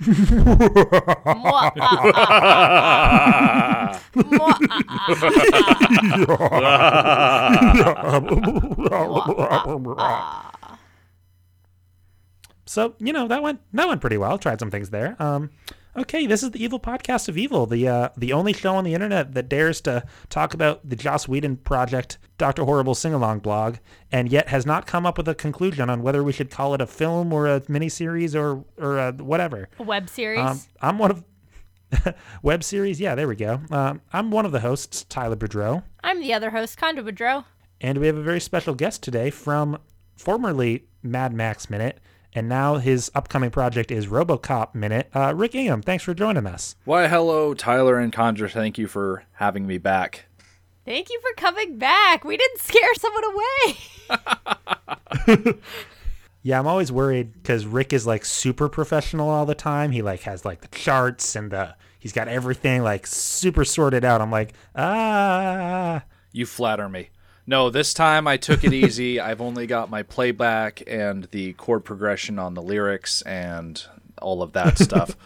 So you know that went that went pretty well. Tried some things there. Um, okay, this is the Evil Podcast of Evil, the uh, the only show on the internet that dares to talk about the Joss Whedon project, Doctor Horrible sing along blog, and yet has not come up with a conclusion on whether we should call it a film or a miniseries or or a whatever. A web series. Um, I'm one of web series. Yeah, there we go. Um, I'm one of the hosts, Tyler Boudreau, I'm the other host, Chandra Boudreau. and we have a very special guest today from formerly Mad Max Minute. And now his upcoming project is RoboCop Minute. Uh, Rick Ingham, thanks for joining us. Why, hello, Tyler and Chandra. Thank you for having me back. Thank you for coming back. We didn't scare someone away. Yeah, I'm always worried because Rick is like super professional all the time. He like has like the charts and the he's got everything like super sorted out. I'm like, ah, You flatter me. No, this time I took it easy. I've only got my playback and the chord progression on the lyrics and all of that stuff.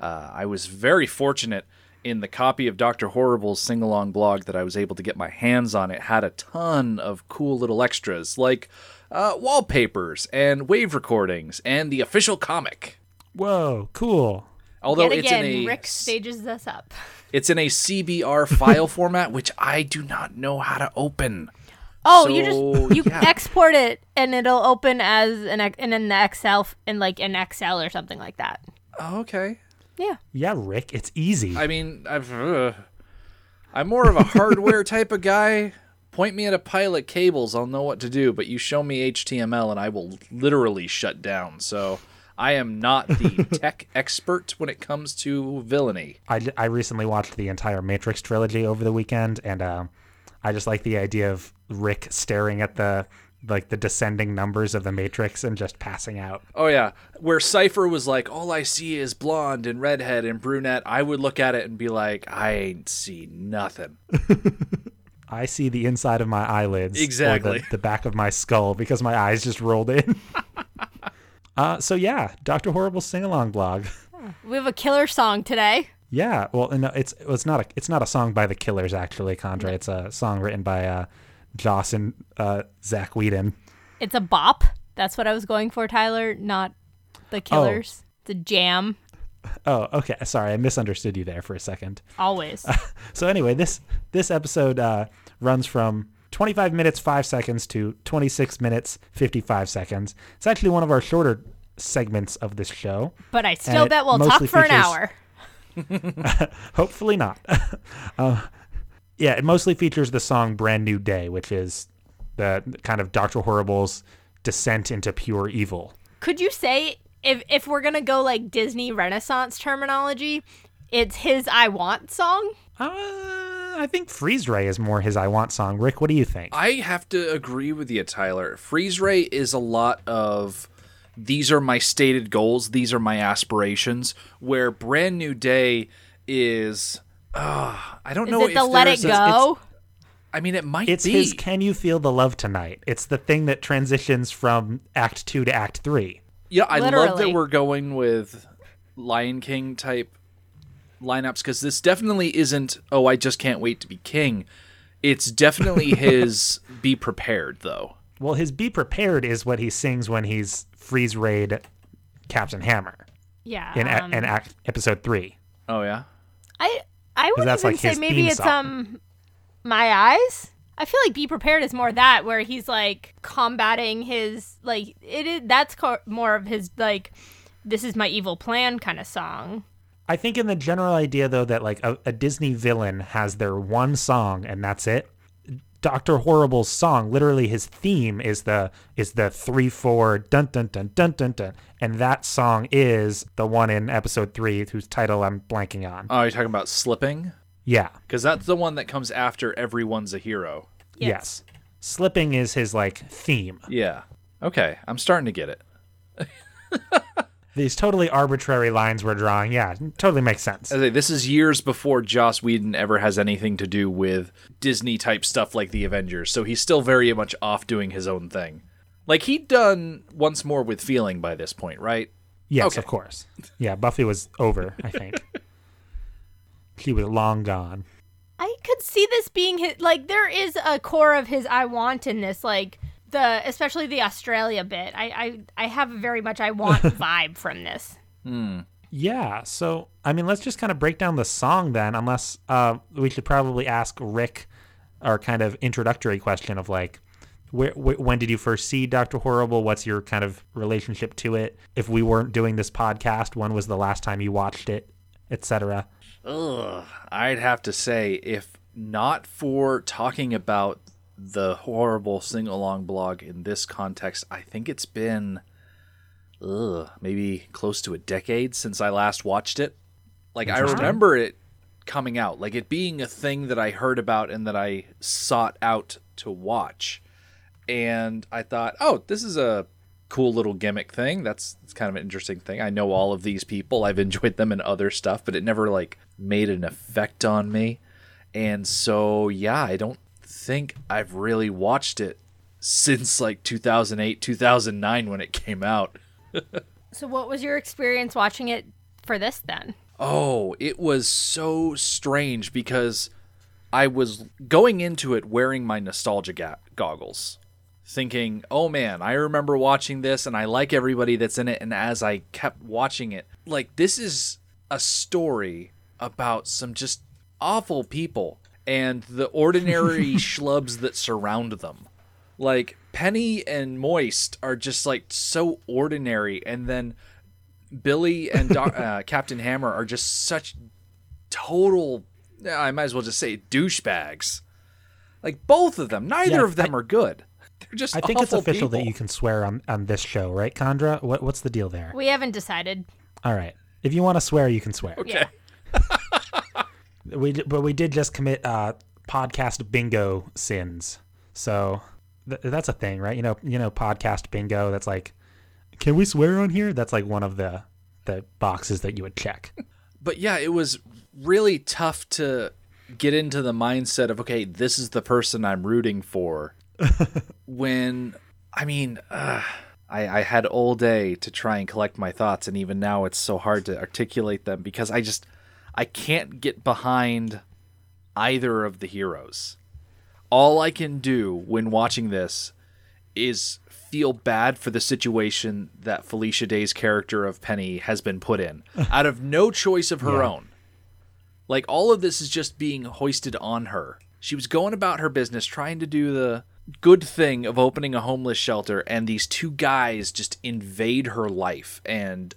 uh, I was very fortunate in the copy of Dr. Horrible's sing along blog that I was able to get my hands on. It had a ton of cool little extras like uh, wallpapers and wave recordings and the official comic. whoa, cool. Although Yet it's in a Rick stages us up. it's in a CBR file format, which I do not know how to open. Oh, you just you yeah. export it and it'll open as an ex- in an Excel f- in like an Excel or something like that. Oh, okay. Yeah. Yeah, Rick, it's easy. I mean, I've, uh, I'm more of a hardware type of guy. Point me at a pile of cables, I'll know what to do. But you show me HTML, and I will literally shut down. So I am not the tech expert when it comes to villainy. I, I recently watched the entire Matrix trilogy over the weekend, and um, I just like the idea of Rick staring at the like the descending numbers of the Matrix and just passing out. Oh yeah, where Cypher was like, "All I see is blonde and redhead and brunette." I would look at it and be like, "I ain't see nothing." I see the inside of my eyelids, or Exactly. the, the back of my skull, because my eyes just rolled in. uh, so yeah, Doctor Horrible sing along blog. We have a killer song today. Yeah, well, no, it's it's not a it's not a song by the Killers actually, Chandra. It's a song written by uh, Joss and uh, Zach Whedon. It's a bop. That's what I was going for, Tyler, not the killers. It's a jam. Oh, okay. Sorry, I misunderstood you there for a second. Always. So anyway, this this episode uh, runs from 25 minutes 5 seconds to 26 minutes 55 seconds. It's actually one of our shorter segments of this show. But I still bet we'll talk for an hour. Hopefully not. uh, yeah, it mostly features the song "Brand New Day," which is the kind of Doctor Horrible's descent into pure evil. Could you say if if we're gonna go like Disney Renaissance terminology, it's his "I Want" song? Uh, I think Freeze Ray is more his "I Want" song. Rick, what do you think? I have to agree with you, Tyler. Freeze Ray is a lot of these are my stated goals, these are my aspirations. Where Brand New Day is, uh, I don't know. Is know it if the "Let It there's a- Go"? I mean, it might be It's be. his "Can You Feel the Love Tonight." It's the thing that transitions from Act Two to Act Three. yeah, I love that we're going with Lion King type lineups because this definitely isn't. Oh, I just can't wait to be king. It's definitely his. be prepared though. Well, his "Be Prepared" is what he sings when he's Freeze Ray Captain Hammer Yeah. in, um, in act, episode three. Oh yeah. I I would that's even like say maybe it's song. um my eyes. I feel like be prepared is more that where he's like combating his like it is that's co- more of his like this is my evil plan kind of song. I think in the general idea though that like a, a Disney villain has their one song and that's it. Doctor Horrible's song, literally his theme is the is the three four dun dun dun dun dun dun, and that song is the one in episode three whose title I'm blanking on. Oh, you're talking about slipping. Yeah, Because that's the one that comes after everyone's a hero. yes. Slipping is his like theme. Yeah. Okay, I'm starting to get it. These totally arbitrary lines we're drawing, yeah, totally makes sense. I this is years before Joss Whedon ever has anything to do with Disney type stuff like the Avengers, so he's still very much off doing his own thing. Like he'd done once more with feeling by this point, right? Yes, Okay. of course. Yeah, Buffy was over, I think. he was long gone. I could see this being his like there is a core of his I want in this like the especially the Australia bit. I I, I have a very much I want vibe from this. Yeah, so I mean, let's just kind of break down the song then. Unless uh, we should probably ask Rick our kind of introductory question of like, where, wh- when did you first see Doctor Horrible? What's your kind of relationship to it? If we weren't doing this podcast, when was the last time you watched it, etc. Ugh, I'd have to say, if not for talking about the horrible sing along blog in this context, I think it's been ugh, maybe close to a decade since I last watched it. Like, I remember it coming out, like it being a thing that I heard about and that I sought out to watch. And I thought, oh, this is a cool little gimmick thing. That's, that's kind of an interesting thing. I know all of these people. I've enjoyed them in other stuff, but it never like made an effect on me. And so, yeah, I don't think I've really watched it since like 2008, 2009 when it came out. So what was your experience watching it for this then? Oh, it was so strange because I was going into it wearing my nostalgia ga- goggles, thinking, oh man, I remember watching this and I like everybody that's in it. And as I kept watching it, like, this is a story about some just awful people and the ordinary schlubs that surround them. Like, Penny and Moist are just like so ordinary, and then Billy and Doc, uh, Captain Hammer are just such total. I might as well just say douchebags. Like both of them, neither Yeah, of them are good. They're just. I think it's awful official that you can swear on, on this show, right, Chandra? What, what's the deal there? We haven't decided. All right. If you want to swear, you can swear. Okay. We but we did just commit uh, podcast bingo sins, so th- that's a thing, right? You know, you know, podcast bingo. That's like, can we swear on here? That's like one of the the boxes that you would check. But yeah, it was really tough to get into the mindset of okay, this is the person I'm rooting for. when I mean, uh, I, I had all day to try and collect my thoughts, and even now it's so hard to articulate them because I just I can't get behind either of the heroes. All I can do when watching this is feel bad for the situation that Felicia Day's character of Penny has been put in out of no choice of her Yeah. own. Like all of this is just being hoisted on her. She was going about her business trying to do the good thing of opening a homeless shelter and these two guys just invade her life and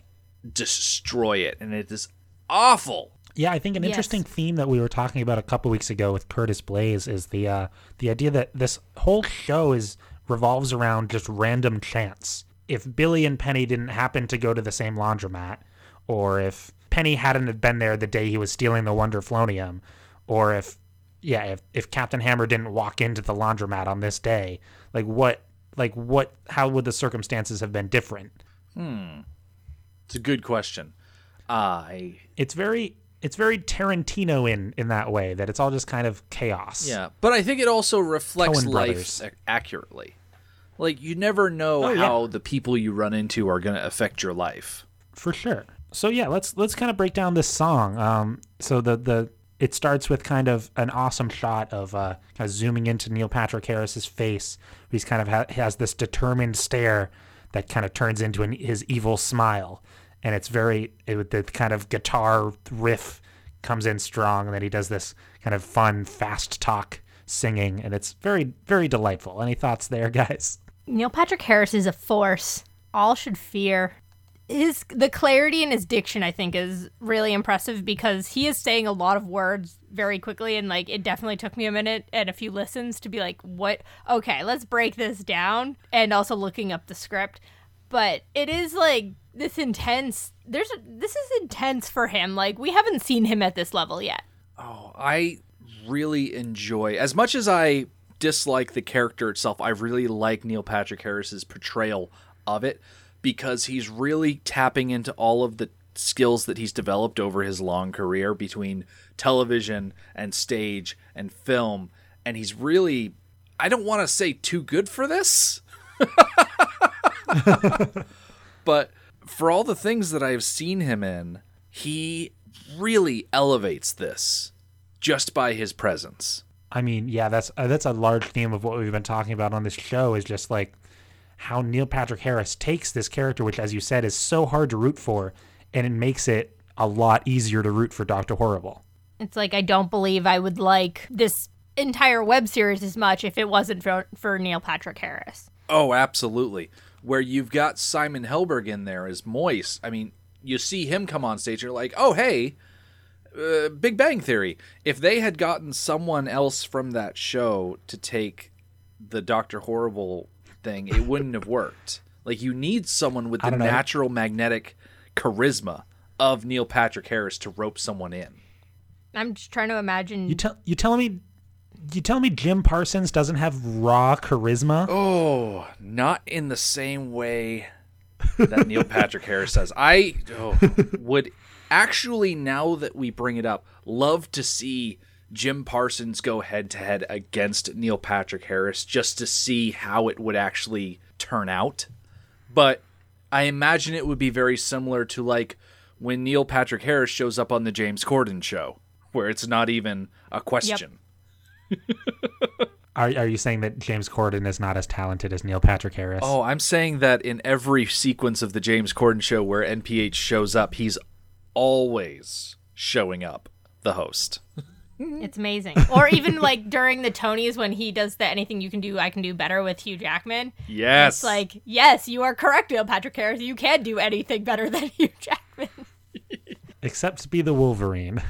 destroy it and it is awful. Yeah, I think an Yes. interesting theme that we were talking about a couple weeks ago with Curtis Blaze is the uh, the idea that this whole show is revolves around just random chance. If Billy and Penny didn't happen to go to the same laundromat, or if Penny hadn't been there the day he was stealing the Wonderflonium, or if yeah, if, if Captain Hammer didn't walk into the laundromat on this day, like what like what how would the circumstances have been different? Hmm. It's a good question. I It's very it's very Tarantino in in that way that it's all just kind of chaos. Yeah, but I think it also reflects Coen life ac- accurately. Like you never know Oh, yeah. how the people you run into are going to affect your life. for sure. So yeah, let's let's kind of break down this song. Um, so the the it starts with kind of an awesome shot of uh, kind of zooming into Neil Patrick Harris's face. He's kind of ha- has this determined stare that kind of turns into an, his evil smile, and it's very it, the kind of guitar riff comes in strong, and then he does this kind of fun fast talk singing, and it's very very delightful. Any thoughts there, guys? Neil Patrick Harris is a force. All should fear. His the clarity in his diction, I think, is really impressive because he is saying a lot of words very quickly, and like it definitely took me a minute and a few listens to be like, "What? Okay, let's break this down." And also looking up the script, but it is like this intense. There's a, this is intense for him. Like we haven't seen him at this level yet. Oh, I really enjoy as much as I dislike the character itself. I really like Neil Patrick Harris's portrayal of it because he's really tapping into all of the skills that he's developed over his long career between television and stage and film and he's really I don't want to say too good for this. but for all the things that I've seen him in, he really elevates this just by his presence. I mean, yeah, that's uh, that's a large theme of what we've been talking about on this show is just like how Neil Patrick Harris takes this character, which, as you said, is so hard to root for, and it makes it a lot easier to root for Doctor Horrible. It's like I don't believe I would like this entire web series as much if it wasn't for, for Neil Patrick Harris. Oh, absolutely. Where you've got Simon Helberg in there as Moist. I mean, you see him come on stage, you're like, oh, hey, uh, Big Bang Theory. If they had gotten someone else from that show to take the Doctor Horrible thing, it wouldn't have worked. Like, you need someone with the natural magnetic charisma of Neil Patrick Harris to rope someone in. I'm just trying to imagine. You tell you telling me you tell me Jim Parsons doesn't have raw charisma? Oh, not in the same way that Neil Patrick Harris says. I oh, would actually, now that we bring it up, love to see Jim Parsons go head to head against Neil Patrick Harris just to see how it would actually turn out. But I imagine it would be very similar to like when Neil Patrick Harris shows up on the James Corden show, where it's not even a question. Yep. Are, are you saying that James Corden is not as talented as Neil Patrick Harris? Oh, I'm saying that in every sequence of the James Corden show where NPH shows up, he's always showing up, the host. It's amazing. Or even like during the Tonys when he does the anything you can do, I can do better with Hugh Jackman. Yes. It's like, yes, you are correct, Neil Patrick Harris. You can do anything better than Hugh Jackman. Except to be the Wolverine.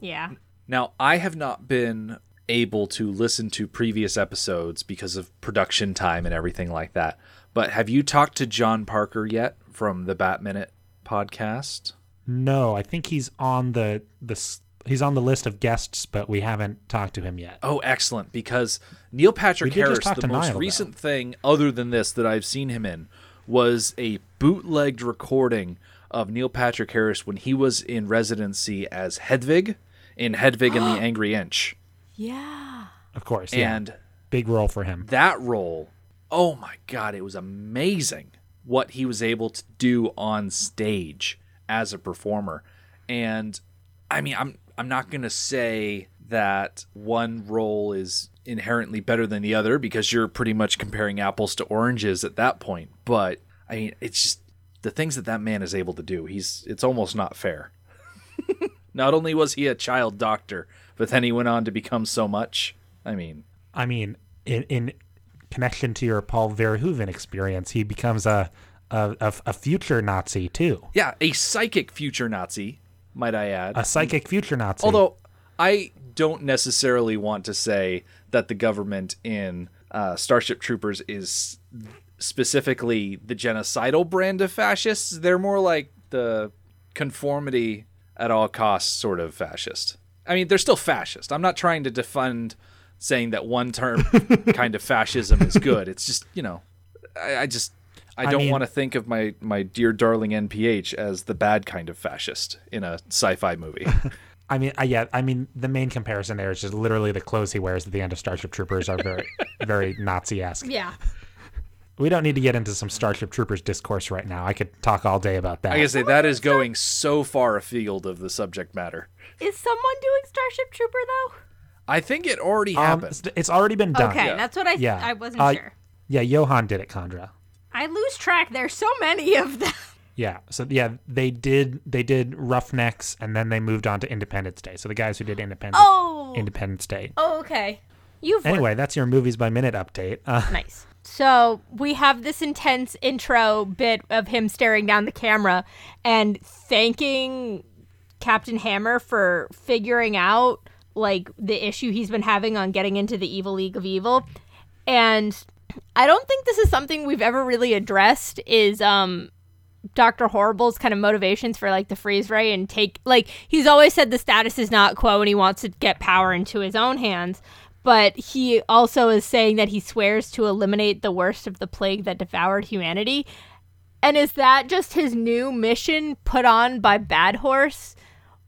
Yeah. Now, I have not been able to listen to previous episodes because of production time and everything like that. But have you talked to John Parker yet from the Bat Minute podcast? No, I think he's on the the he's on the list of guests, but we haven't talked to him yet. Oh, excellent! Because Neil Patrick Harris, the most Niall, recent though. thing other than this that I've seen him in was a bootlegged recording of Neil Patrick Harris when he was in residency as Hedwig in Hedwig and the Angry Inch. Yeah. Of course. And yeah. big role for him. That role, oh my God, it was amazing what he was able to do on stage as a performer. And I mean, I'm I'm not going to say that one role is inherently better than the other because you're pretty much comparing apples to oranges at that point. But I mean, it's just the things that that man is able to do. He's it's almost not fair. not only was he a child doctor, but then he went on to become so much. I mean, I mean, in, in connection to your Paul Verhoeven experience, he becomes a a, a, a future Nazi too. Yeah, a psychic future Nazi, might I add. A psychic future Nazi. Although I don't necessarily want to say that the government in uh, Starship Troopers is specifically the genocidal brand of fascists. They're more like the conformity at all costs sort of fascist. I mean, they're still fascist. I'm not trying to defend saying that one term kind of fascism is good. It's just, you know, I, I just I don't want to think of my my dear darling NPH as the bad kind of fascist in a sci-fi movie. I mean, I, yeah, I mean, the main comparison there is just literally the clothes he wears at the end of Starship Troopers are very, very Nazi-esque. Yeah. We don't need to get into some Starship Troopers discourse right now. I could talk all day about that. I can say that is going so far afield of the subject matter. Is someone doing Starship Trooper though? I think it already um, happened. It's already been done. Okay, yeah. that's what I. Yeah, I wasn't uh, sure. Yeah, Johan did it, Chandra. I lose track. There's so many of them. Yeah. So yeah, they did they did Roughnecks and then they moved on to Independence Day. So the guys who did Independence oh. Independence Day. Oh, okay. You Anyway, that's your movies by minute update. Uh, nice. So we have this intense intro bit of him staring down the camera and thanking Captain Hammer for figuring out like the issue he's been having on getting into the Evil League of Evil. And I don't think this is something we've ever really addressed is um Dr. Horrible's kind of motivations for like the freeze ray and take like he's always said the status is not quo and he wants to get power into his own hands. But he also is saying that he swears to eliminate the worst of the plague that devoured humanity. And is that just his new mission put on by Bad Horse?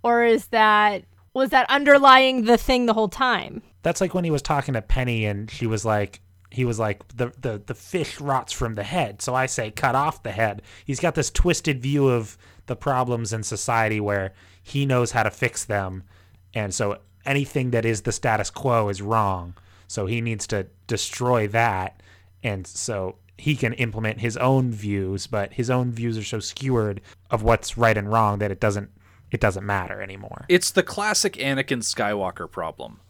Or is that was that underlying the thing the whole time? That's like when he was talking to Penny and she was like, he was like the, the the fish rots from the head so i say cut off the head he's got this twisted view of the problems in society where he knows how to fix them and so anything that is the status quo is wrong so he needs to destroy that and so he can implement his own views but his own views are so skewered of what's right and wrong that it doesn't it doesn't matter anymore It's the classic Anakin Skywalker problem.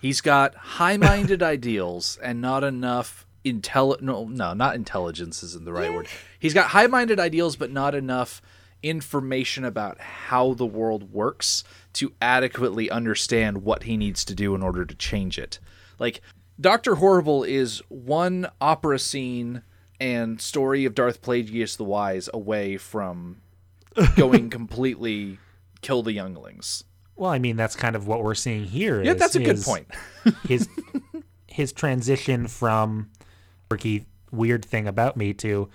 He's got high-minded ideals and not enough intel no no, not intelligence isn't the right word. He's got high-minded ideals but not enough information about how the world works to adequately understand what he needs to do in order to change it. Like Dr. Horrible is one opera scene and story of Darth Plagueis the Wise away from going completely kill the younglings. well i mean that's kind of what we're seeing here Yeah, that's a good point. his his transition from quirky weird thing about me to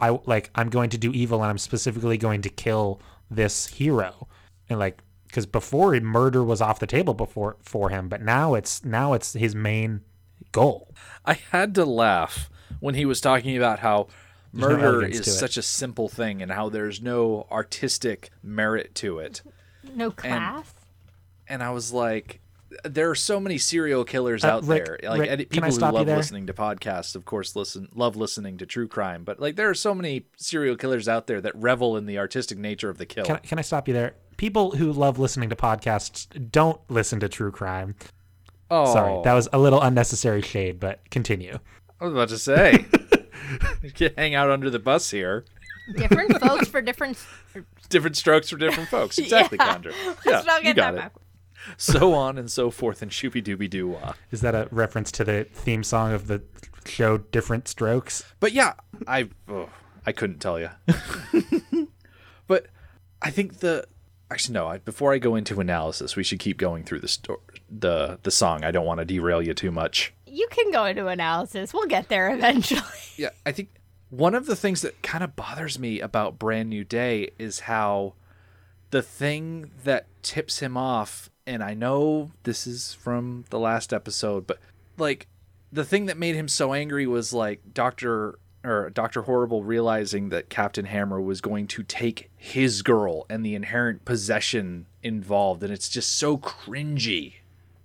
I like I'm going to do evil and I'm specifically going to kill this hero and like because before murder was off the table before for him but now it's now it's his main goal I had to laugh when he was talking about how no murder elegance is such a simple thing and how there's no artistic merit to it. No class. And I was like, there are so many serial killers Uh, out Rick- there. Like Rick, and can I people who love listening to podcasts, of course, listen love listening to true crime. But like, there are so many serial killers out there that revel in the artistic nature of the kill. can, I- can I stop you there people who love listening to podcasts don't listen to true crime oh, sorry that was a little unnecessary shade but continue I was about to say, you can't hang out under the bus here. Different folks for different. Different strokes for different folks. Exactly, Yeah. Chandra. Let's Yeah, not you get got that it. backwards. so on and so forth and shooby dooby doo wah. is that a reference to the theme song of the show different strokes But yeah, I oh, I couldn't tell you. but I think the actually no. I, before I go into analysis, we should keep going through the sto- the the song. I don't want to derail you too much. You can go into analysis. We'll get there eventually. Yeah, I think one of the things that kind of bothers me about Brand New Day is how the thing that tips him off, and I know this is from the last episode, but like the thing that made him so angry was like Doctor or Doctor Horrible realizing that Captain Hammer was going to take his girl and the inherent possession involved, and it's just so cringy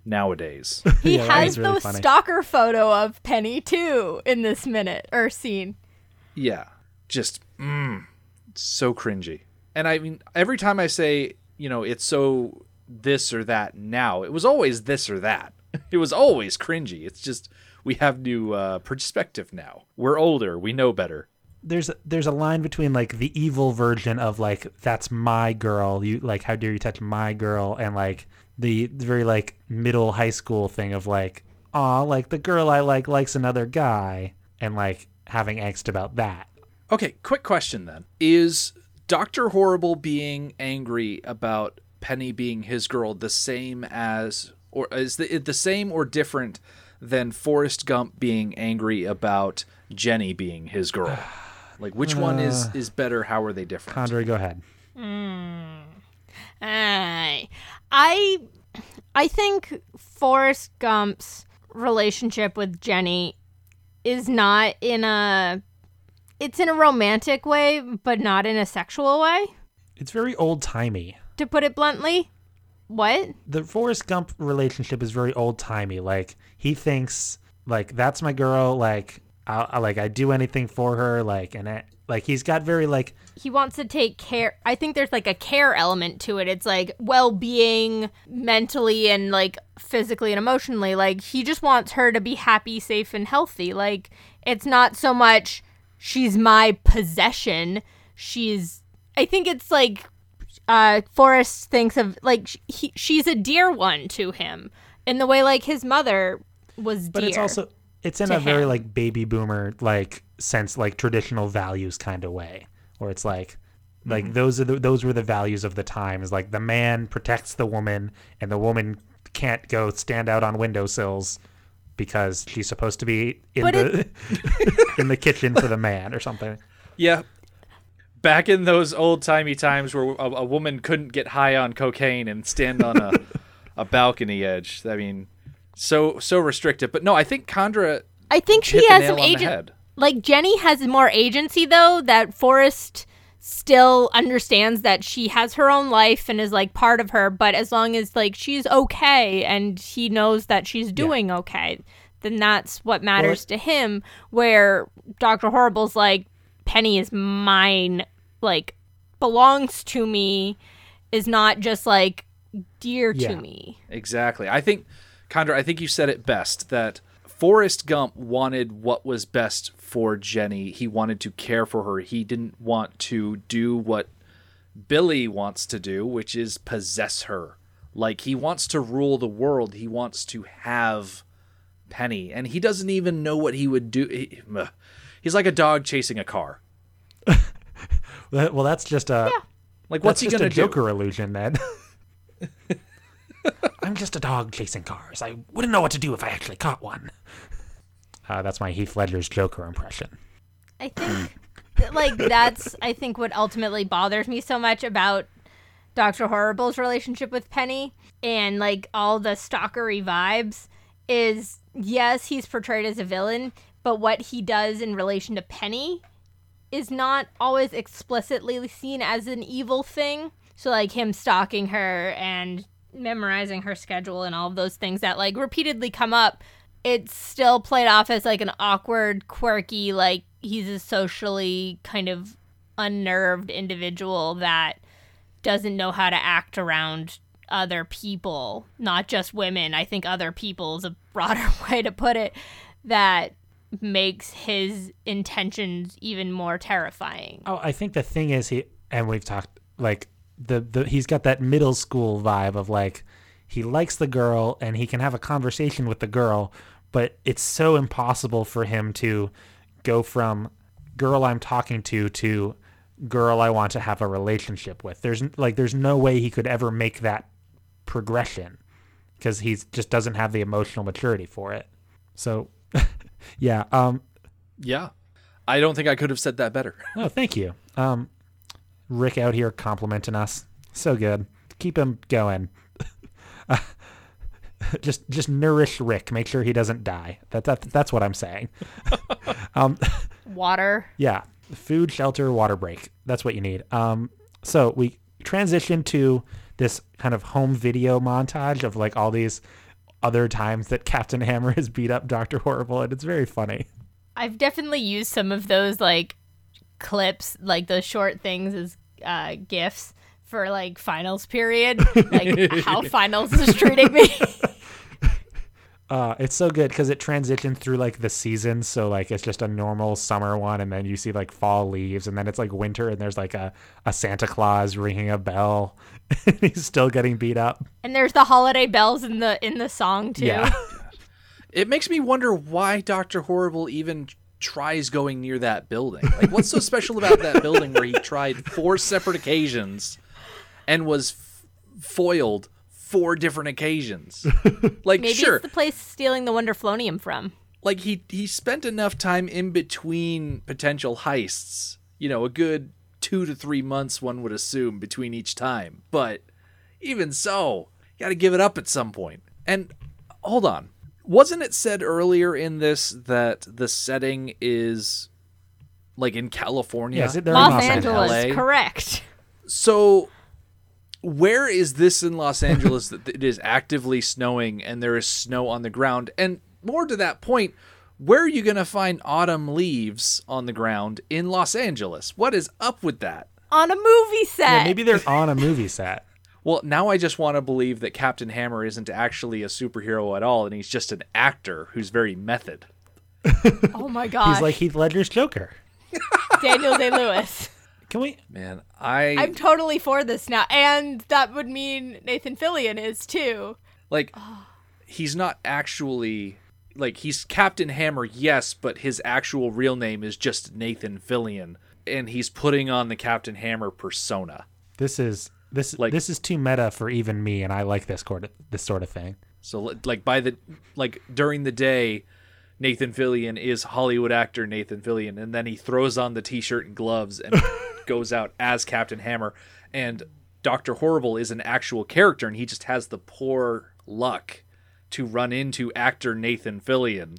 nowadays. He Yeah, has was really the funny. stalker photo of Penny too in this minute or scene. Yeah, just mm, so cringy. And I mean, every time I say, you know, it's so this or that now, it was always this or that. It was always cringy. It's just we have new uh, perspective now. We're older. We know better. there's there's a line between like the evil version of like that's my girl you like how dare you touch my girl and like the very like middle high school thing of like aw like the girl I like likes another guy and like having angst about that Okay, quick question then: Is Doctor Horrible being angry about Penny being his girl the same as, or is the, the same or different than Forrest Gump being angry about Jenny being his girl? Like, which one is uh, is better? How are they different? Chandra go ahead hmm. Aye. I I think Forrest Gump's relationship with Jenny is not in a it's in a romantic way, but not in a sexual way, it's very old timey to put it bluntly. What? the Forrest Gump relationship is very old timey. Like he thinks like that's my girl. Like I, I like I do anything for her. Like and it, like he's got very like He wants to take care. I think there's like a care element to it. It's like well being mentally and like physically and emotionally. Like he just wants her to be happy, safe, and healthy. Like it's not so much she's my possession. She's. I think it's like uh Forrest thinks of like he, she's a dear one to him in the way like his mother was but dear. it's also it's in to a very like baby boomer like sense like traditional values kind of way where it's like like Mm-hmm. those are the, those were the values of the time is like the man protects the woman and the woman can't go stand out on windowsills because she's supposed to be in But the in the kitchen for the man or something Yeah. Back in those old timey times where a, a woman couldn't get high on cocaine and stand on a, a balcony edge. I mean, so so restrictive. But no, I think Chandra I think she has nail some on agent. Like Jenny has more agency though. That Forrest still understands that she has her own life and is like part of her. But as long as like she's okay and he knows that she's doing okay, then that's what matters to him. Where Doctor Horrible's like, Penny is mine. Like belongs to me. Is not just like dear Yeah. to me. Exactly. I think, Chandra, I think you said it best that Forrest Gump wanted what was best for Jenny. He wanted to care for her. He didn't want to do what Billy wants to do, which is possess her. Like, he wants to rule the world. He wants to have Penny. And he doesn't even know what he would do. He- ugh. He's like a dog chasing a car. Well, well, that's just a Like, that's what's he just going a to do? Joker illusion, then. I'm just a dog chasing cars. I wouldn't know what to do if I actually caught one. Uh, that's my Heath Ledger's Joker impression. I think that, like that's I think what ultimately bothers me so much about Dr. Horrible's relationship with Penny and like all the stalkery vibes is yes, he's portrayed as a villain, but what he does in relation to Penny is not always explicitly seen as an evil thing. So like him stalking her and memorizing her schedule and all of those things that like repeatedly come up, it's still played off as like an awkward, quirky, like he's a socially kind of unnerved individual that doesn't know how to act around other people, not just women. I think other people is a broader way to put it that makes his intentions even more terrifying. Oh, I think the thing is he and we've talked like the the he's got that middle school vibe of like he likes the girl and he can have a conversation with the girl, but it's so impossible for him to go from girl I'm talking to to girl I want to have a relationship with. There's like there's no way he could ever make that progression because he just doesn't have the emotional maturity for it. So yeah, um Yeah. I don't think I could have said that better. Oh, thank you. Um, Rick out here complimenting us. So good. Keep him going. Uh, just just nourish Rick. Make sure he doesn't die. That, that that's what I'm saying. um, Water. yeah, food, shelter, water break. That's what you need. Um, so we transition to this kind of home video montage of like all these other times that Captain Hammer has beat up Doctor Horrible, and it's very funny. I've definitely used some of those like clips, like those short things as uh, gifs for like finals period, like how finals is treating me. Uh, it's so good because it transitions through like the seasons. So like it's just a normal summer one, and then you see like fall leaves, and then it's like winter, and there's like a, a Santa Claus ringing a bell. And He's still getting beat up. and there's the holiday bells in the in the song too. Yeah, It makes me wonder why Dr. Horrible even tries going near that building. Like, what's so special about that building where he tried four separate occasions and was f- foiled four different occasions? Like, Maybe sure, it's the place stealing the Wonderflonium from. like he he spent enough time in between potential heists. You know, a good two to three months, one would assume, between each time. But even so, you got to give it up at some point. And hold on, wasn't it said earlier in this that the setting is like in California? Yes, it- they're Los, in Los Angeles, Angeles. correct. So, where is this in Los Angeles that it is actively snowing and there is snow on the ground? And more to that point, where are you going to find autumn leaves on the ground in Los Angeles? What is up with that? On a movie set. yeah. Maybe they're on a movie set. Well, now I just want to believe that Captain Hammer isn't actually a superhero at all and he's just an actor who's very method. oh my god! He's like Heath Ledger's Joker. Daniel Day Lewis. Can we? Man, I I'm totally for this now. And that would mean Nathan Fillion is too. like he's not actually like he's Captain Hammer, yes, but his actual real name is just Nathan Fillion, and he's putting on the Captain Hammer persona. This is this Like- this is too meta for even me, and I like this sort of this sort of thing. So like by the like during the day, Nathan Fillion is Hollywood actor Nathan Fillion, and then he throws on the t-shirt and gloves and goes out as Captain Hammer, and Doctor Horrible is an actual character, and he just has the poor luck to run into actor Nathan Fillion.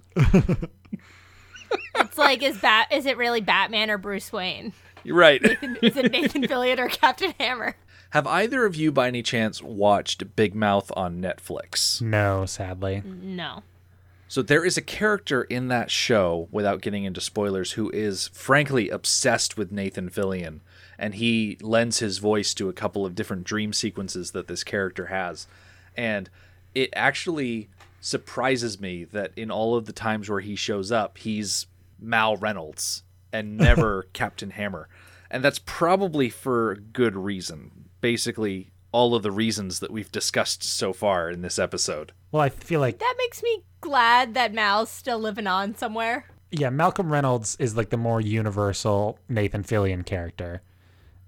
It's like is Bat is it really Batman or Bruce Wayne? You're right. Is it Nathan Fillion or Captain Hammer? Have either of you, by any chance, watched Big Mouth on Netflix? No, sadly. No. So there is a character in that show, without getting into spoilers, who is frankly obsessed with Nathan Fillion, and he lends his voice to a couple of different dream sequences that this character has, and it actually surprises me that in all of the times where he shows up, he's Mal Reynolds and never Captain Hammer, and that's probably for good reason. Basically, all of the reasons that we've discussed so far in this episode. Well, I feel like That makes me glad that Mal's still living on somewhere. yeah, Malcolm Reynolds is like the more universal Nathan Fillion character.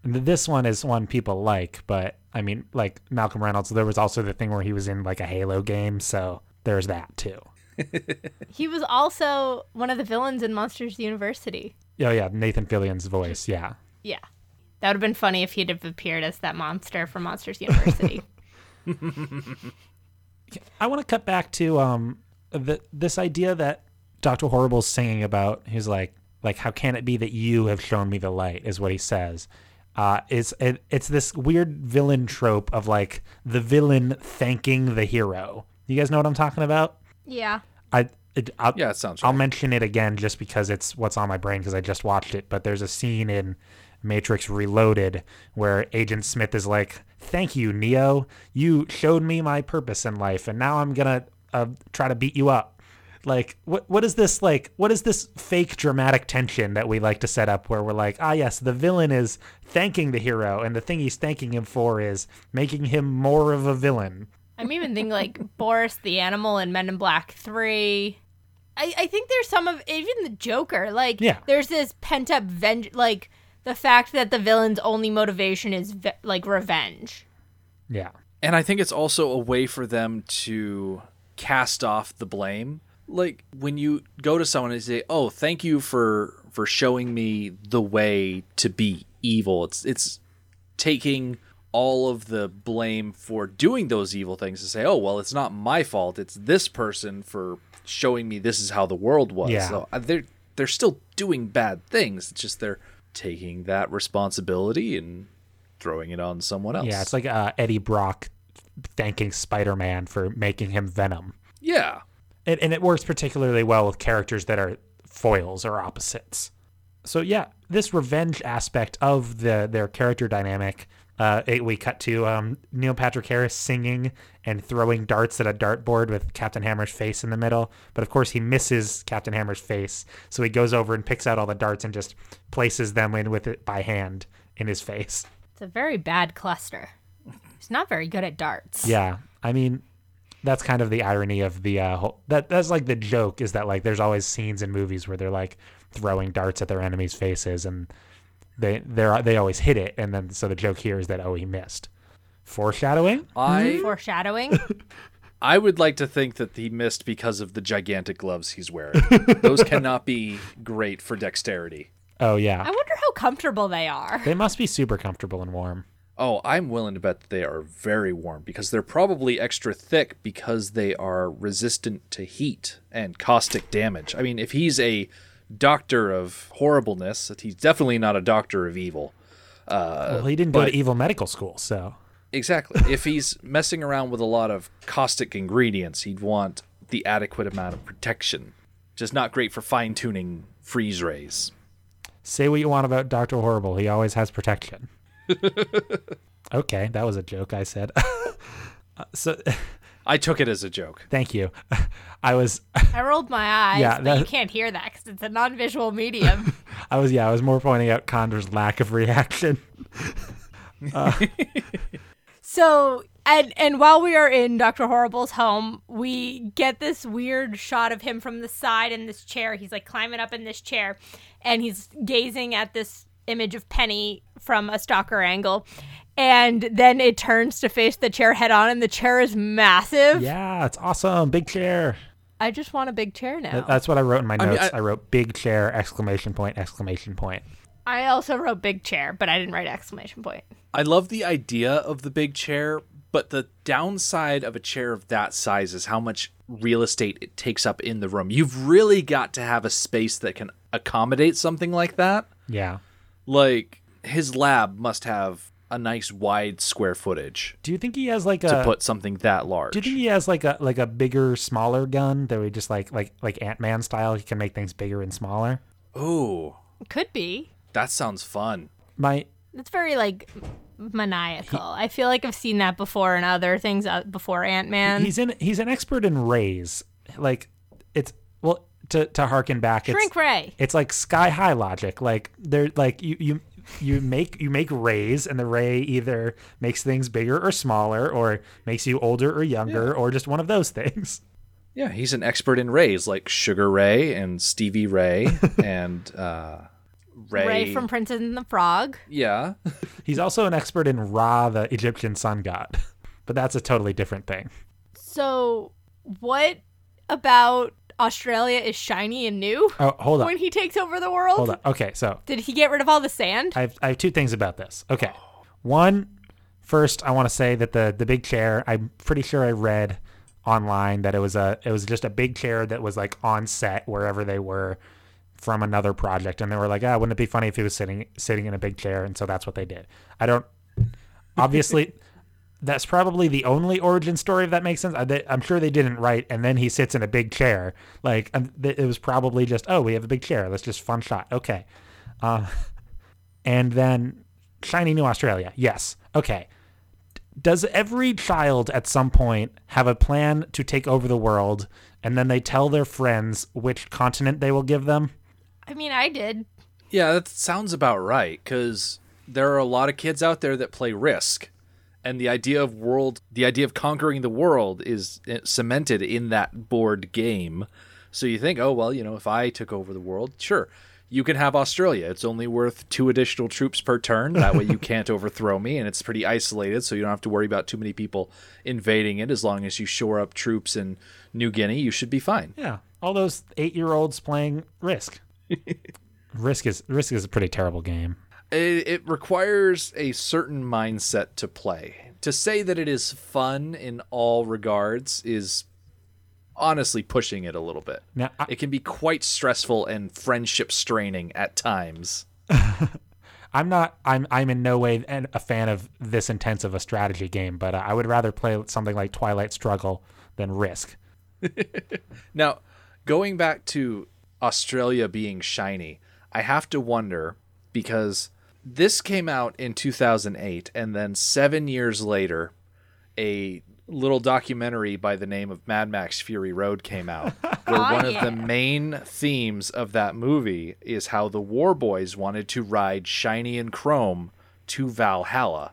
And This one is one people like, but I mean, like Malcolm Reynolds, there was also the thing where he was in like a Halo game, so there's that too. He was also one of the villains in Monsters University. Oh yeah, Nathan Fillion's voice, yeah. Yeah. That would have been funny if he'd have appeared as that monster from Monsters University. I want to cut back to um the this idea that Doctor Horrible's singing about. He's like like how can it be that you have shown me the light is what he says. Uh, it's it, it's this weird villain trope of like the villain thanking the hero. You guys know what I'm talking about? yeah. I it, I'll, Yeah, it sounds I'll mention it again just because it's what's on my brain because I just watched it. But there's a scene in Matrix Reloaded where Agent Smith is like, "Thank you, Neo. You showed me my purpose in life, and now I'm gonna uh, try to beat you up." Like, what what is this like? What is this fake dramatic tension that we like to set up where we're like, ah, yes, the villain is thanking the hero, and the thing he's thanking him for is making him more of a villain. I'm even thinking like Boris the Animal in Men in Black 3. I, I think there's some of even the Joker. Like, Yeah. there's this pent up venge, like the fact that the villain's only motivation is ve- like revenge. Yeah. And I think it's also a way for them to cast off the blame. Like when you go to someone and say, "Oh, thank you for for showing me the way to be evil." It's it's taking all of the blame for doing those evil things to say, "Oh, well, it's not my fault. It's this person for showing me this is how the world was." Yeah. So uh, they're they're still doing bad things. It's just they're taking that responsibility and throwing it on someone else. Yeah, it's like uh, Eddie Brock thanking Spider Man for making him Venom. yeah. And, and it works particularly well with characters that are foils or opposites. So, yeah, this revenge aspect of the their character dynamic. Uh, it, we cut to um, Neil Patrick Harris singing and throwing darts at a dartboard with Captain Hammer's face in the middle. But of course, he misses Captain Hammer's face. So he goes over and picks out all the darts and just places them in with it by hand in his face. It's a very bad cluster. He's not very good at darts. Yeah, I mean, that's kind of the irony of the uh, whole. That that's like the joke is that like there's always scenes in movies where they're like throwing darts at their enemies' faces and they they they always hit it, and then so the joke here is that oh he missed. Foreshadowing. I Foreshadowing. I would like to think that he missed because of the gigantic gloves he's wearing. Those cannot be great for dexterity. Oh yeah. I wonder how comfortable they are. they must be super comfortable and warm. Oh, I'm willing to bet that they are very warm because they're probably extra thick because they are resistant to heat and caustic damage. I mean, if he's a doctor of horribleness, he's definitely not a doctor of evil. Uh, well, he didn't go to evil medical school, so Exactly. if he's messing around with a lot of caustic ingredients, he'd want the adequate amount of protection. Just not great for fine tuning freeze rays. say what you want about Doctor Horrible, he always has protection. okay, that was a joke. I said. Uh, so I took it as a joke. thank you. I was I rolled my eyes, Yeah, but you can't hear that because it's a non-visual medium. I was yeah, I was more pointing out Chandra's lack of reaction. So and and while we are in Dr. Horrible's home, we get this weird shot of him from the side in this chair. He's like climbing up in this chair and he's gazing at this image of Penny from a stalker angle. And then it turns to face the chair head on and the chair is massive. Yeah, it's awesome. Big chair. I just want a big chair now. That's what I wrote in my mean, notes. I, I- wrote big chair exclamation point exclamation point. I also wrote big chair, but I didn't write exclamation point. I love the idea of the big chair, But the downside of a chair of that size is how much real estate it takes up in the room. You've really got to have a space that can accommodate something like that. Yeah. Like his lab must have a nice wide square footage Do you think he has like a to put something that large. do you think he has like a like a bigger, smaller gun that we just like like like Ant Man style? He can make things bigger and smaller. Ooh, Could be. that sounds fun. My It's very like maniacal. I feel like I've seen that before in other things uh, before Ant Man. he's in he's an expert in rays. Like it's well to to harken back. It's, Ray. it's like sky high logic. Like they're like you you you make you make rays, and the ray either makes things bigger or smaller, or makes you older or younger, or just one of those things. Yeah, he's an expert in rays like Sugar Ray and Stevie Ray and uh, Ray. Ray from Princess and the Frog. yeah, He's also an expert in Ra, the Egyptian sun god, but that's a totally different thing. So, what about Australia is shiny and new Oh, hold on, when he takes over the world? hold on. Okay, so Did he get rid of all the sand? I have, I have two things about this. Okay. One, first, I want to say that the the big chair. I'm pretty sure I read online that it was a it was just a big chair that was like on set wherever they were from another project, and they were like, ah, wouldn't it be funny if he was sitting sitting in a big chair? And so that's what they did. I don't. Obviously. That's probably the only origin story if that makes sense. I, they, I'm sure they didn't write, and then he sits in a big chair. Like th- it was probably just, oh, we have a big chair. Let's just fun shot. Okay, uh, and then shiny new Australia. Yes. Okay. Does every child at some point have a plan to take over the world and then they tell their friends which continent they will give them? I mean, I did. yeah, that sounds about right. Because there are a lot of kids out there that play Risk, and the idea of world, the idea of conquering the world, is eh, cemented in that board game. So you think, oh well, you know, if I took over the world, sure. You can have Australia. It's only worth two additional troops per turn. That way you can't overthrow me, and it's pretty isolated, so you don't have to worry about too many people invading it. As long as you shore up troops in New Guinea, you should be fine. Yeah. All those eight year olds playing Risk. Risk is Risk is a pretty terrible game. It, it requires a certain mindset to play. To say that it is fun in all regards is honestly pushing it a little bit. Now I, It can be quite stressful and friendship straining at times. I'm not I'm I'm in no way a fan of this intense of a strategy game, but I would rather play something like Twilight Struggle than Risk. Now, going back to Australia being shiny, I have to wonder because this came out in 2008, and then seven years later, a little documentary by the name of Mad Max Fury Road came out, where Oh, one of the main themes of that movie is how the War Boys wanted to ride shiny and chrome to Valhalla.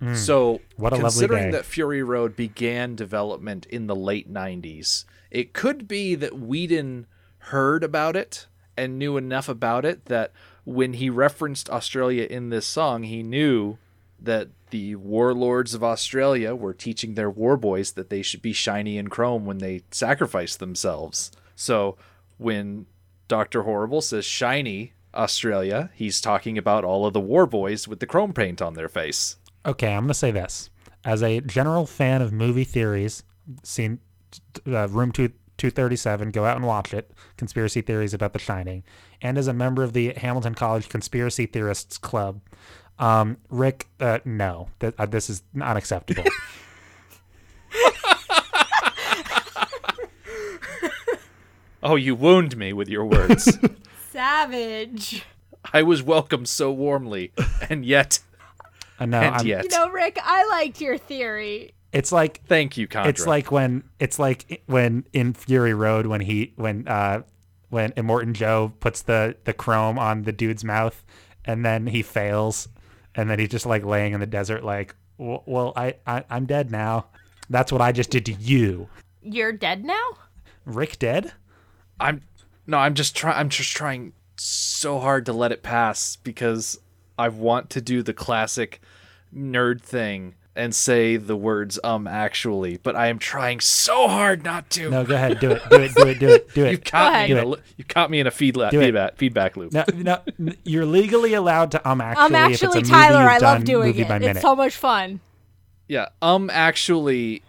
Hmm. So, What a considering that Fury Road began development in the late 90s, it could be that Whedon heard about it and knew enough about it that when he referenced Australia in this song, he knew that the warlords of Australia were teaching their war boys that they should be shiny and chrome when they sacrifice themselves. So when Dr. Horrible says shiny Australia, he's talking about all of the war boys with the chrome paint on their face. Okay, I'm going to say this. As a general fan of movie theories, seen uh, Room 2, 237, go out and watch it. Conspiracy theories about The Shining. And as a member of the Hamilton College Conspiracy Theorists Club, um, Rick, uh, no, th- uh, this is unacceptable. Oh, you wound me with your words. Savage. I was welcomed so warmly, and yet, Uh, no, and I'm- yet. You know, Rick, I liked your theory. It's like Thank you, Chandra. it's like when it's like when in Fury Road when he when uh when Immortan Joe puts the the chrome on the dude's mouth and then he fails and then he's just like laying in the desert like well, well I, I I'm dead now. That's what I just did to you. You're dead now? Rick dead? I'm no, I'm just trying. I'm just trying so hard to let it pass because I want to do the classic nerd thing and say the words "um" actually, but I am trying so hard not to. No, go ahead, do it, do it, do it, do it, do it. you caught ahead. me in a Do li- you caught me in a feedla- Do it. feedback feedback loop. No, no, you're legally allowed to um actually. Um, if it's a actually, movie Tyler, I done love doing it. It's so much fun. Yeah, um actually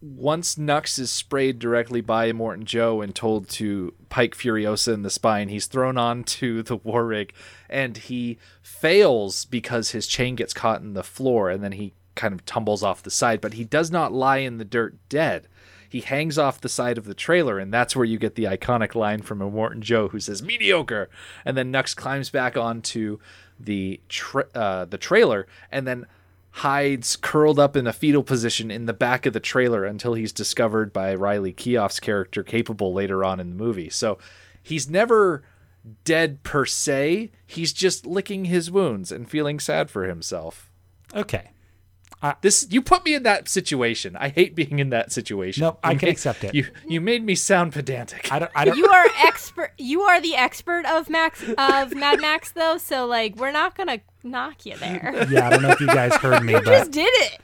once Nux is sprayed directly by Immortan Joe and told to pike Furiosa in the spine, he's thrown onto the war rig and he fails because his chain gets caught in the floor and then he kind of tumbles off the side, but he does not lie in the dirt dead. He hangs off the side of the trailer, and that's where you get the iconic line from Immortan Joe who says "mediocre," and then Nux climbs back onto the tra- uh, the trailer, and then hides curled up in a fetal position in the back of the trailer until he's discovered by Riley Keough's character, capable later on in the movie. So he's never dead per se. He's just licking his wounds and feeling sad for himself. Okay. This you put me in that situation. I hate being in that situation. Nope, I can made- accept it. You you made me sound pedantic. I don't. I don't. You are expert. You are the expert of Max of Mad Max, though. So like, we're not gonna knock you there. yeah, I don't know if you guys heard me, Just but did it.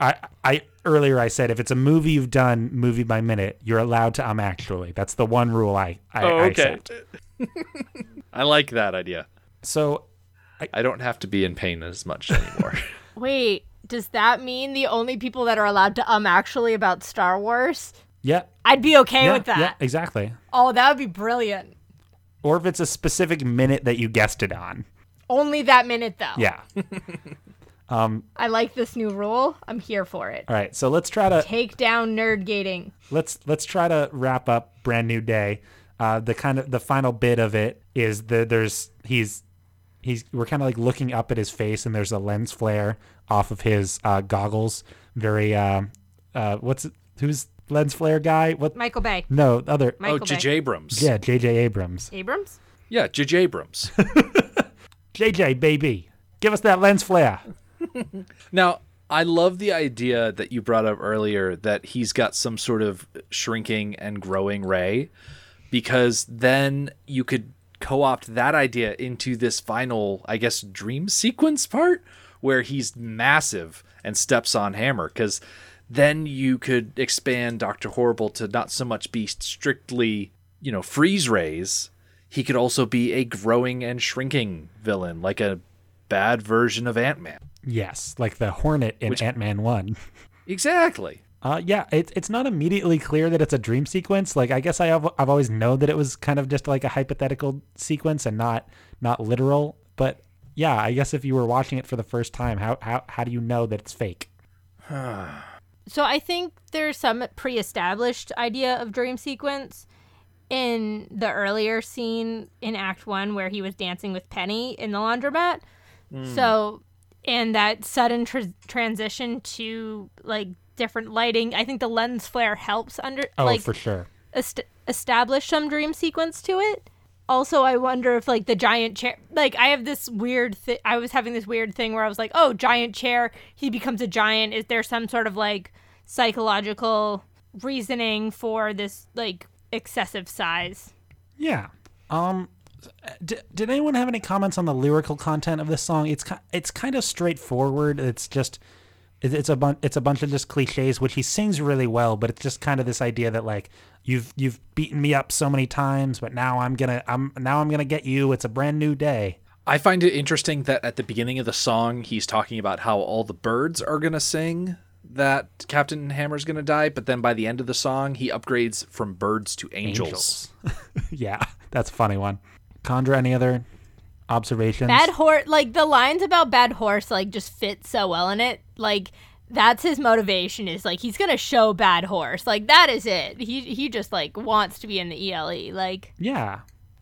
I, I earlier I said if it's a movie you've done movie by minute, you're allowed to um actually. That's the one rule I I, oh, I accept. I like that idea. So I don't have to be in pain as much anymore. Wait, does that mean the only people that are allowed to um actually about Star Wars? yeah, I'd be okay yeah, with that. yeah, exactly. Oh, that would be brilliant. Or if it's a specific minute that you guessed it on. Only that minute though. Yeah. um, I like this new rule. I'm here for it. All right. So let's try to Take down nerd gating. let's let's try to wrap up brand new day uh the kind of the final bit of it is the there's he's he's we're kind of like looking up at his face and there's a lens flare off of his uh goggles very uh uh what's it who's lens flare guy what Michael Bay. no other oh, Michael J.J. Abrams. yeah jj abrams Abrams? Yeah, J.J. Abrams. jj baby give us that lens flare Now, I love the idea that you brought up earlier that he's got some sort of shrinking and growing ray, because then you could co opt that idea into this final, I guess, dream sequence part where he's massive and steps on Hammer, because then you could expand Dr. Horrible to not so much be strictly, you know, freeze rays. He could also be a growing and shrinking villain, like a bad version of Ant Man. yes like the hornet in ant-man 1 Exactly. Uh, yeah, it's it's not immediately clear that it's a dream sequence. Like I guess I have I've always known that it was kind of just like a hypothetical sequence and not not literal. But yeah, I guess if you were watching it for the first time, how how how do you know that it's fake? So I think there's some pre-established idea of dream sequence in the earlier scene in Act One where he was dancing with Penny in the laundromat. So, and that sudden tr- transition to like different lighting, I think the lens flare helps under Oh, like for sure. est- establish some dream sequence to it. Also, I wonder if like the giant chair, like I have this weird thing. I was having this weird thing where I was like, oh, giant chair, he becomes a giant. Is there some sort of like psychological reasoning for this like excessive size? Yeah. Um, d- did anyone have any comments on the lyrical content of this song? It's ki- it's kind of straightforward. It's just it's a bunch it's a bunch of just cliches, which he sings really well. But it's just kind of this idea that like you've you've beaten me up so many times, but now I'm gonna I'm now I'm gonna get you. It's a brand new day. I find it interesting that at the beginning of the song, he's talking about how all the birds are going to sing that Captain Hammer's going to die, but then by the end of the song, he upgrades from birds to angels. yeah, that's a funny one. Chandra, any other observations? Bad horse, like the lines about bad horse, like just fit so well in it. Like that's his motivation is like he's gonna show bad horse. Like that is it. He he just like wants to be in the ELE. Like Yeah,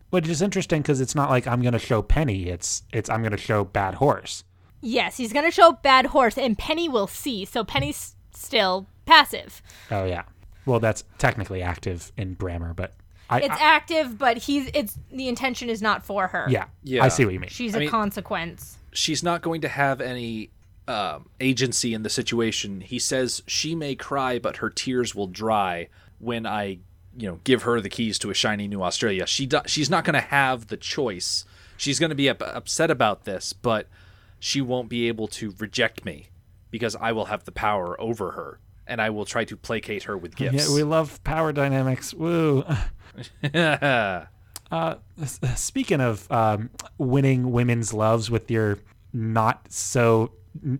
which is interesting because it's not like I'm gonna show Penny. It's it's I'm gonna show Bad Horse. yes, he's gonna show bad horse, and Penny will see. So Penny's still passive. Oh yeah. Well, that's technically active in grammar, but I, It's I- active, but he's it's the intention is not for her. yeah, Yeah. I see what you mean. she's I a mean- consequence. She's not going to have any um, agency in the situation. He says she may cry, but her tears will dry when I, you know, give her the keys to a shiny new Australia. She do- she's not going to have the choice. She's going to be up- upset about this, but she won't be able to reject me because I will have the power over her, and I will try to placate her with gifts. Yeah, we love power dynamics. Woo. Uh, speaking of um, winning women's loves with your not so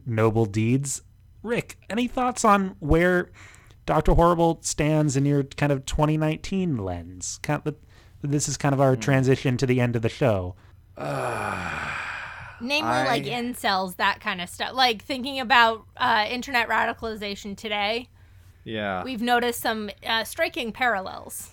noble deeds, Rick, any thoughts on where Doctor Horrible stands in your kind of 2019 lens? Kind of, this is kind of our transition to the end of the show. Namely, I- like incels, that kind of stuff. Like thinking about uh, internet radicalization today, Yeah. we've noticed some uh, striking parallels.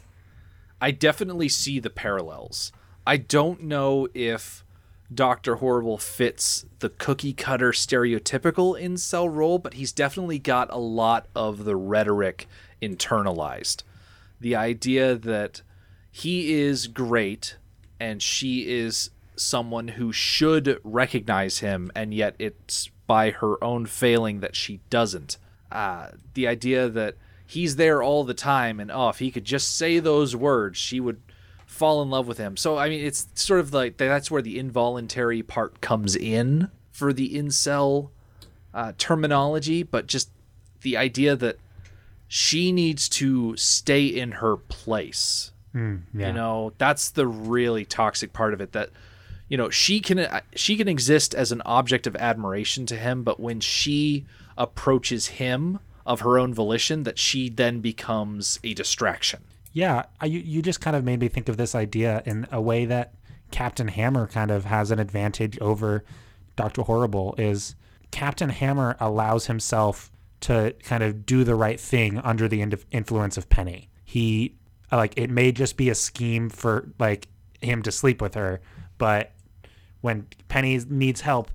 I definitely see the parallels. I don't know if Dr. Horrible fits the cookie cutter stereotypical incel role, but he's definitely got a lot of the rhetoric internalized. The idea that he is great and she is someone who should recognize him, and yet it's by her own failing that she doesn't. Uh, the idea that he's there all the time, and oh, if he could just say those words, she would fall in love with him. So, I mean, it's sort of like that's where the involuntary part comes in for the incel uh, terminology, but just the idea that she needs to stay in her place. Yeah. You know, that's the really toxic part of it that you know, she can uh, she can exist as an object of admiration to him, but when she approaches him of her own volition that she then becomes a distraction. Yeah, you you just kind of made me think of this idea in a way that Captain Hammer kind of has an advantage over Doctor Horrible. Is Captain Hammer allows himself to kind of do the right thing under the influence of Penny. He like it may just be a scheme for like him to sleep with her, but when Penny needs help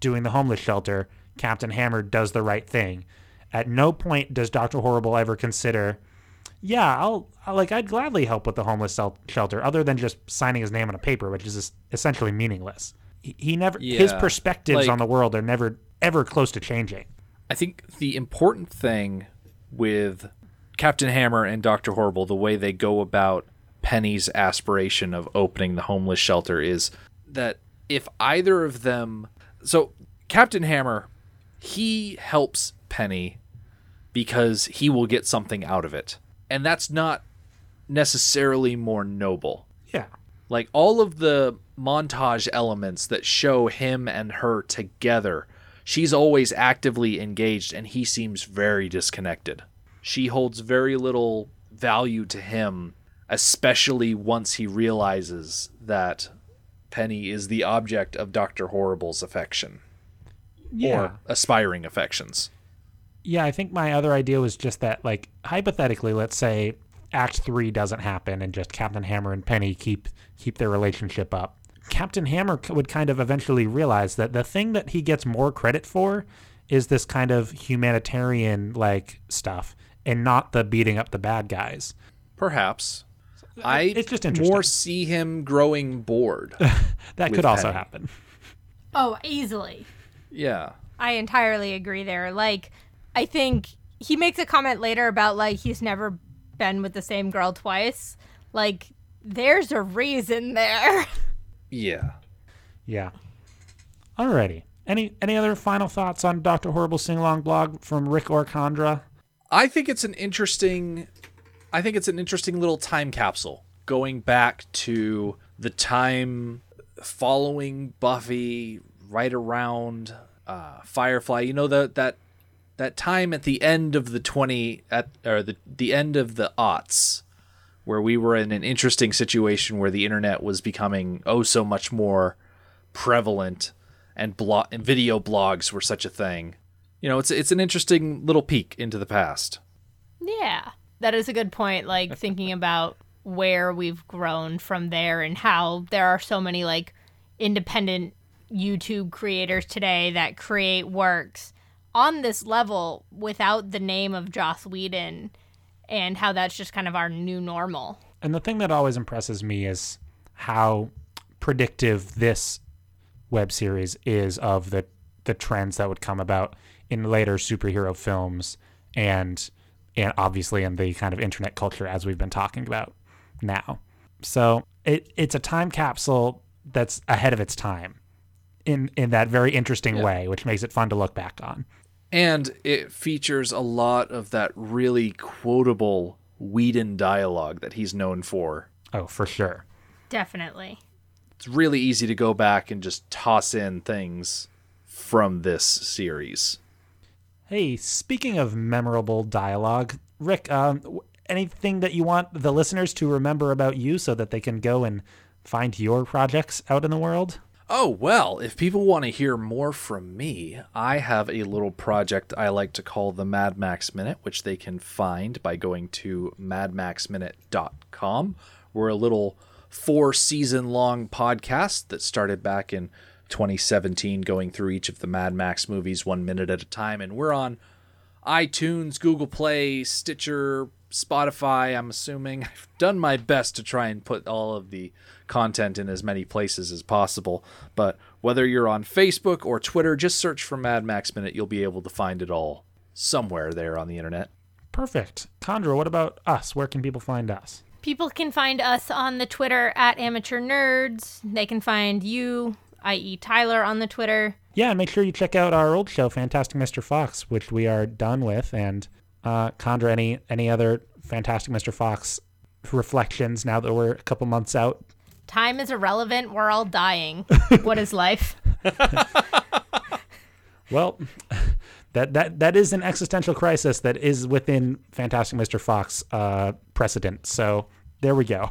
doing the homeless shelter, Captain Hammer does the right thing. At no point does Doctor Horrible ever consider yeah, I'll, i like I'd gladly help with the homeless shelter, other than just signing his name on a paper, which is essentially meaningless. He, he never his perspectives like- on the world are never ever close to changing. I think the important thing with Captain Hammer and Dr. Horrible, the way they go about Penny's aspiration of opening the homeless shelter is that if either of them. So, Captain Hammer, he helps Penny because he will get something out of it. And that's not necessarily more noble Yeah, like all of the montage elements that show him and her together she's always actively engaged and he seems very disconnected she holds very little value to him especially once he realizes that penny is the object of dr horrible's affection yeah, or aspiring affections yeah. I think my other idea was just that, like hypothetically, let's say Act Three doesn't happen, and just Captain Hammer and Penny keep keep their relationship up. Captain Hammer would kind of eventually realize that the thing that he gets more credit for is this kind of humanitarian like stuff, and not the beating up the bad guys. perhaps i it's just interesting. more see him growing bored That could also Penny. happen. Oh, easily. yeah I entirely agree there. Like, I think he makes a comment later about like he's never been with the same girl twice. Like, there's a reason there. yeah Yeah. Alrighty. Any any other final thoughts on Doctor Horrible sing along blog from Rick or Chandra? I think it's an interesting I think it's an interesting little time capsule going back to the time following Buffy right around uh, Firefly. You know that that that time at the end of the 20 at or the the end of the aughts where we were in an interesting situation where the internet was becoming oh so much more prevalent and blog and video blogs were such a thing. You know, it's it's an interesting little peek into the past. yeah. That is a good point. Like, thinking about where we've grown from there and how there are so many like independent YouTube creators today that create works on this level without the name of Joss Whedon and how that's just kind of our new normal. And the thing that always impresses me is how predictive this web series is of the the trends that would come about in later superhero films and and obviously in the kind of internet culture as we've been talking about now. So it it's a time capsule that's ahead of its time in in that very interesting Yeah. way, which makes it fun to look back on. And it features a lot of that really quotable Whedon dialogue that he's known for. Oh, for sure. Definitely. It's really easy to go back and just toss in things from this series. Hey, speaking of memorable dialogue, Rick, um, anything that you want the listeners to remember about you so that they can go and find your projects out in the world? Oh, well, if people want to hear more from me, I have a little project I like to call the Mad Max Minute, which they can find by going to madmaxminute.com. We're a little four season long podcast that started back in 2017, going through each of the Mad Max movies one minute at a time. And we're on iTunes, Google Play, Stitcher, Spotify, I'm assuming. I've done my best to try and put all of the content in as many places as possible. But whether you're on Facebook or Twitter, just search for Mad Max Minute. You'll be able to find it all somewhere there on the internet. Perfect. Chandra, what about us? Where can people find us? People can find us on the Twitter at Amateur Nerds. They can find you, i.e., Tyler, on the Twitter. Yeah, and make sure you check out our old show, Fantastic Mr. Fox, which we are done with. And uh, Chandra, any any other Fantastic Mr. Fox reflections now that we're a couple months out? Time is irrelevant. We're all dying. what is life? Well, that that that is an existential crisis that is within Fantastic Mr. Fox uh, precedent. So there we go.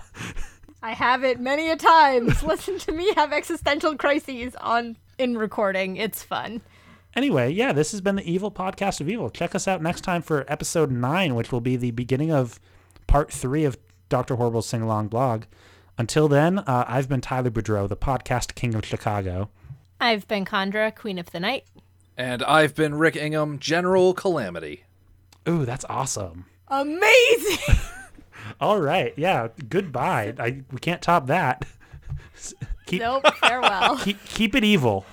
I have it many a times. Listen to me have existential crises on in recording. It's fun. Anyway, yeah, this has been the Evil Podcast of Evil. Check us out next time for episode nine, which will be the beginning of part three of Dr. Horrible's sing along blog. Until then, uh, I've been Tyler Boudreau, the podcast king of Chicago. I've been Chandra, Queen of the Night. And I've been Rick Ingham, General Calamity. Ooh, that's awesome. Amazing. All right, yeah, goodbye. I we can't top that. keep nope. Farewell. keep keep it evil.